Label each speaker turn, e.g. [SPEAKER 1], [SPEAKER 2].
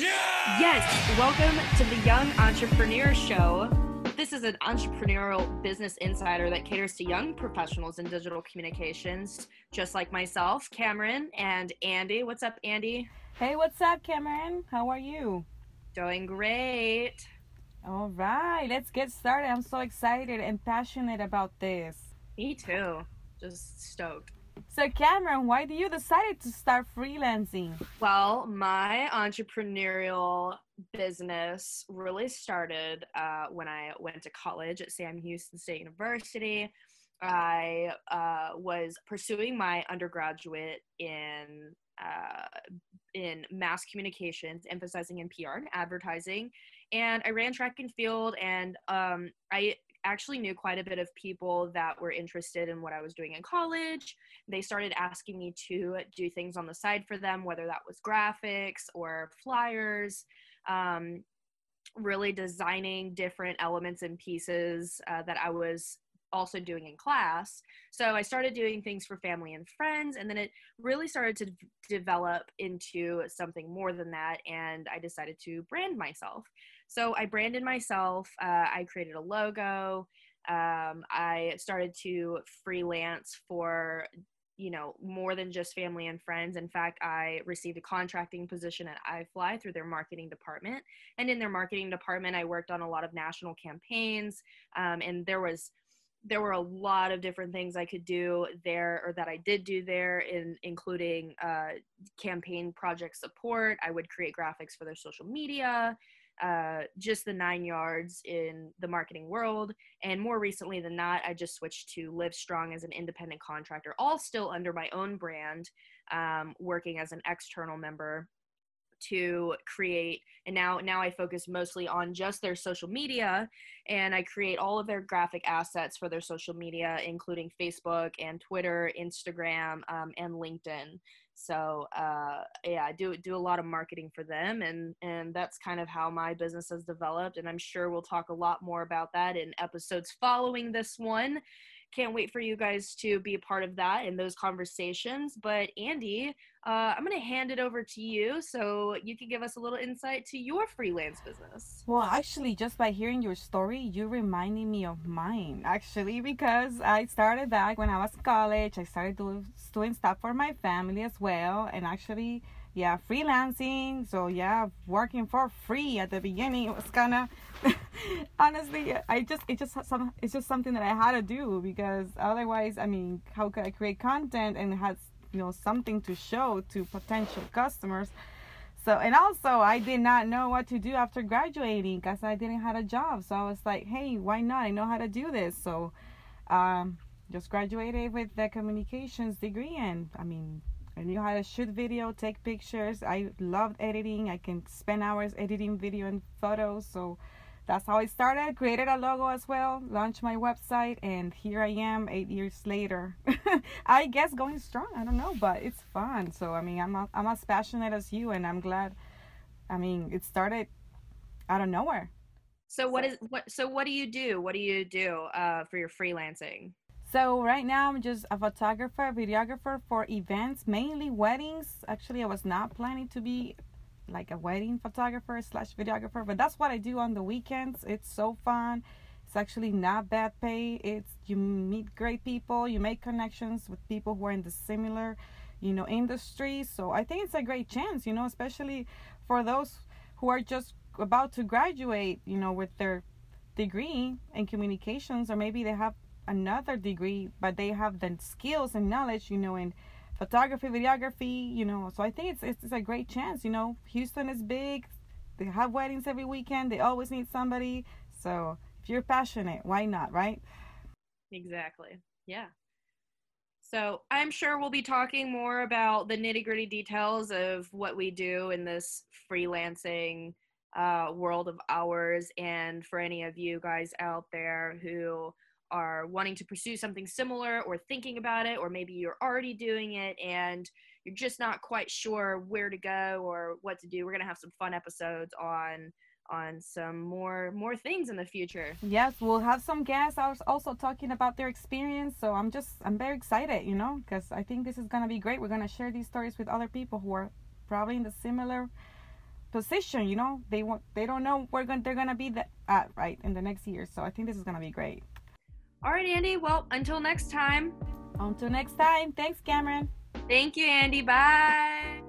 [SPEAKER 1] Yes, welcome to the Young Entrepreneur Show. This is an entrepreneurial business insider that caters to young professionals in digital communications, just like myself, Cameron, and Andy. What's up, Andy?
[SPEAKER 2] Hey, what's up, Cameron? How are you?
[SPEAKER 1] Doing great.
[SPEAKER 2] All right, let's get started. I'm so excited and passionate about this.
[SPEAKER 1] Me too. Just stoked.
[SPEAKER 2] So, Cameron, why do you decide to start freelancing?
[SPEAKER 1] Well, my entrepreneurial business really started uh, when I went to college at Sam Houston State University. I uh, was pursuing my undergraduate in uh, in mass communications, emphasizing in PR and advertising, and I ran track and field, and um, I actually knew quite a bit of people that were interested in what I was doing in college. They started asking me to do things on the side for them, whether that was graphics or flyers. Um, really designing different elements and pieces uh, that I was also doing in class. So I started doing things for family and friends, and then it really started to d- develop into something more than that. And I decided to brand myself. So I branded myself. Uh, I created a logo. Um, I started to freelance for you know more than just family and friends in fact i received a contracting position at ifly through their marketing department and in their marketing department i worked on a lot of national campaigns um, and there was there were a lot of different things I could do there or that I did do there in including uh, campaign project support. I would create graphics for their social media, uh, just the nine yards in the marketing world. And more recently than that, I just switched to Livestrong as an independent contractor, all still under my own brand, um, working as an external member to create and now now i focus mostly on just their social media and i create all of their graphic assets for their social media including facebook and twitter instagram um, and linkedin. So uh, yeah i do do a lot of marketing for them and and that's kind of how my business has developed and i'm sure we'll talk a lot more about that in episodes following this one can't wait for you guys to be a part of that and those conversations. But Andy, uh, I'm going to hand it over to you so you can give us a little insight to your freelance business.
[SPEAKER 2] Well, actually, just by hearing your story, you reminded me of mine. Actually, because I started back when I was in college, I started doing stuff for my family as well, and actually yeah freelancing. So yeah working for free at the beginning it was kind of honestly i just it just some it's just something that i had to do because otherwise i mean how could i create content and has you know something to show to potential customers? So and also i did not know what to do after graduating because i didn't have a job. So i was like hey why not? I know how to do this. So um just graduated with the communications degree and i mean I knew how to shoot video, take pictures. I loved editing. I can spend hours editing video and photos. So that's how I started. Created a logo as well, launched my website, and here I am eight years later. I guess going strong. I don't know, but it's fun. So I mean, I'm a, I'm as passionate as you, and I'm glad. I mean, it started out of nowhere.
[SPEAKER 1] So what is what? So what do you do? What do you do uh, for your freelancing?
[SPEAKER 2] So right now I'm just a photographer, videographer for events, mainly weddings. Actually, I was not planning to be like a wedding photographer slash videographer, but that's what I do on the weekends. It's so fun. It's actually not bad pay. It's you meet great people, you make connections with people who are in the similar, you know, industry. So I think it's a great chance, you know, especially for those who are just about to graduate, you know, with their degree in communications, or maybe they have another degree, but they have the skills and knowledge, you know, in photography, videography, you know. So I think it's, it's, it's a great chance, you know. Houston is big. They have weddings every weekend. They always need somebody. So if you're passionate, why not, right?
[SPEAKER 1] Exactly. Yeah. So I'm sure we'll be talking more about the nitty gritty details of what we do in this freelancing uh, world of ours. And for any of you guys out there who are wanting to pursue something similar or thinking about it, or maybe you're already doing it and you're just not quite sure where to go or what to do, we're gonna have some fun episodes on on some more more things in the future.
[SPEAKER 2] Yes, we'll have some guests also talking about their experience. So I'm just I'm very excited, you know, because I think this is gonna be great. We're gonna share these stories with other people who are probably in the similar position. You know, they want they don't know where they're gonna be at right in the next year. So I think this is gonna be great.
[SPEAKER 1] All right, Andy. Well, until next time.
[SPEAKER 2] Until next time. Thanks, Cameron.
[SPEAKER 1] Thank you, Andy. Bye.